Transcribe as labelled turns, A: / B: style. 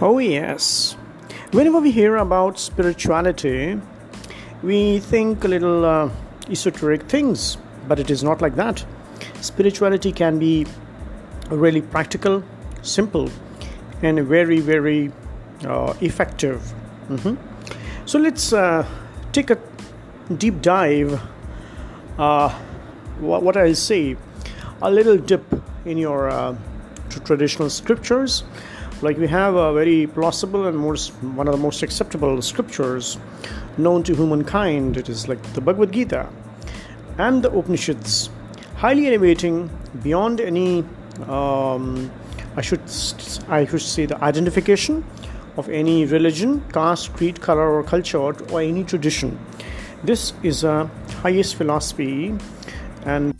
A: Oh, yes. Whenever we hear about spirituality, we think a little uh, esoteric things, but it is not like that. Spirituality can be really practical, simple, and very, very uh, effective. Mhm. So let's uh, take a deep dive. Uh, wha- what I'll say, a little dip in your uh, traditional scriptures. Like we have a very plausible and most one of the most acceptable scriptures known to humankind. It is like the Bhagavad Gita and the Upanishads, highly elevating beyond any, um, I should I should say, the identification of any religion, caste, creed, color, or culture, or any tradition. This is a highest philosophy, and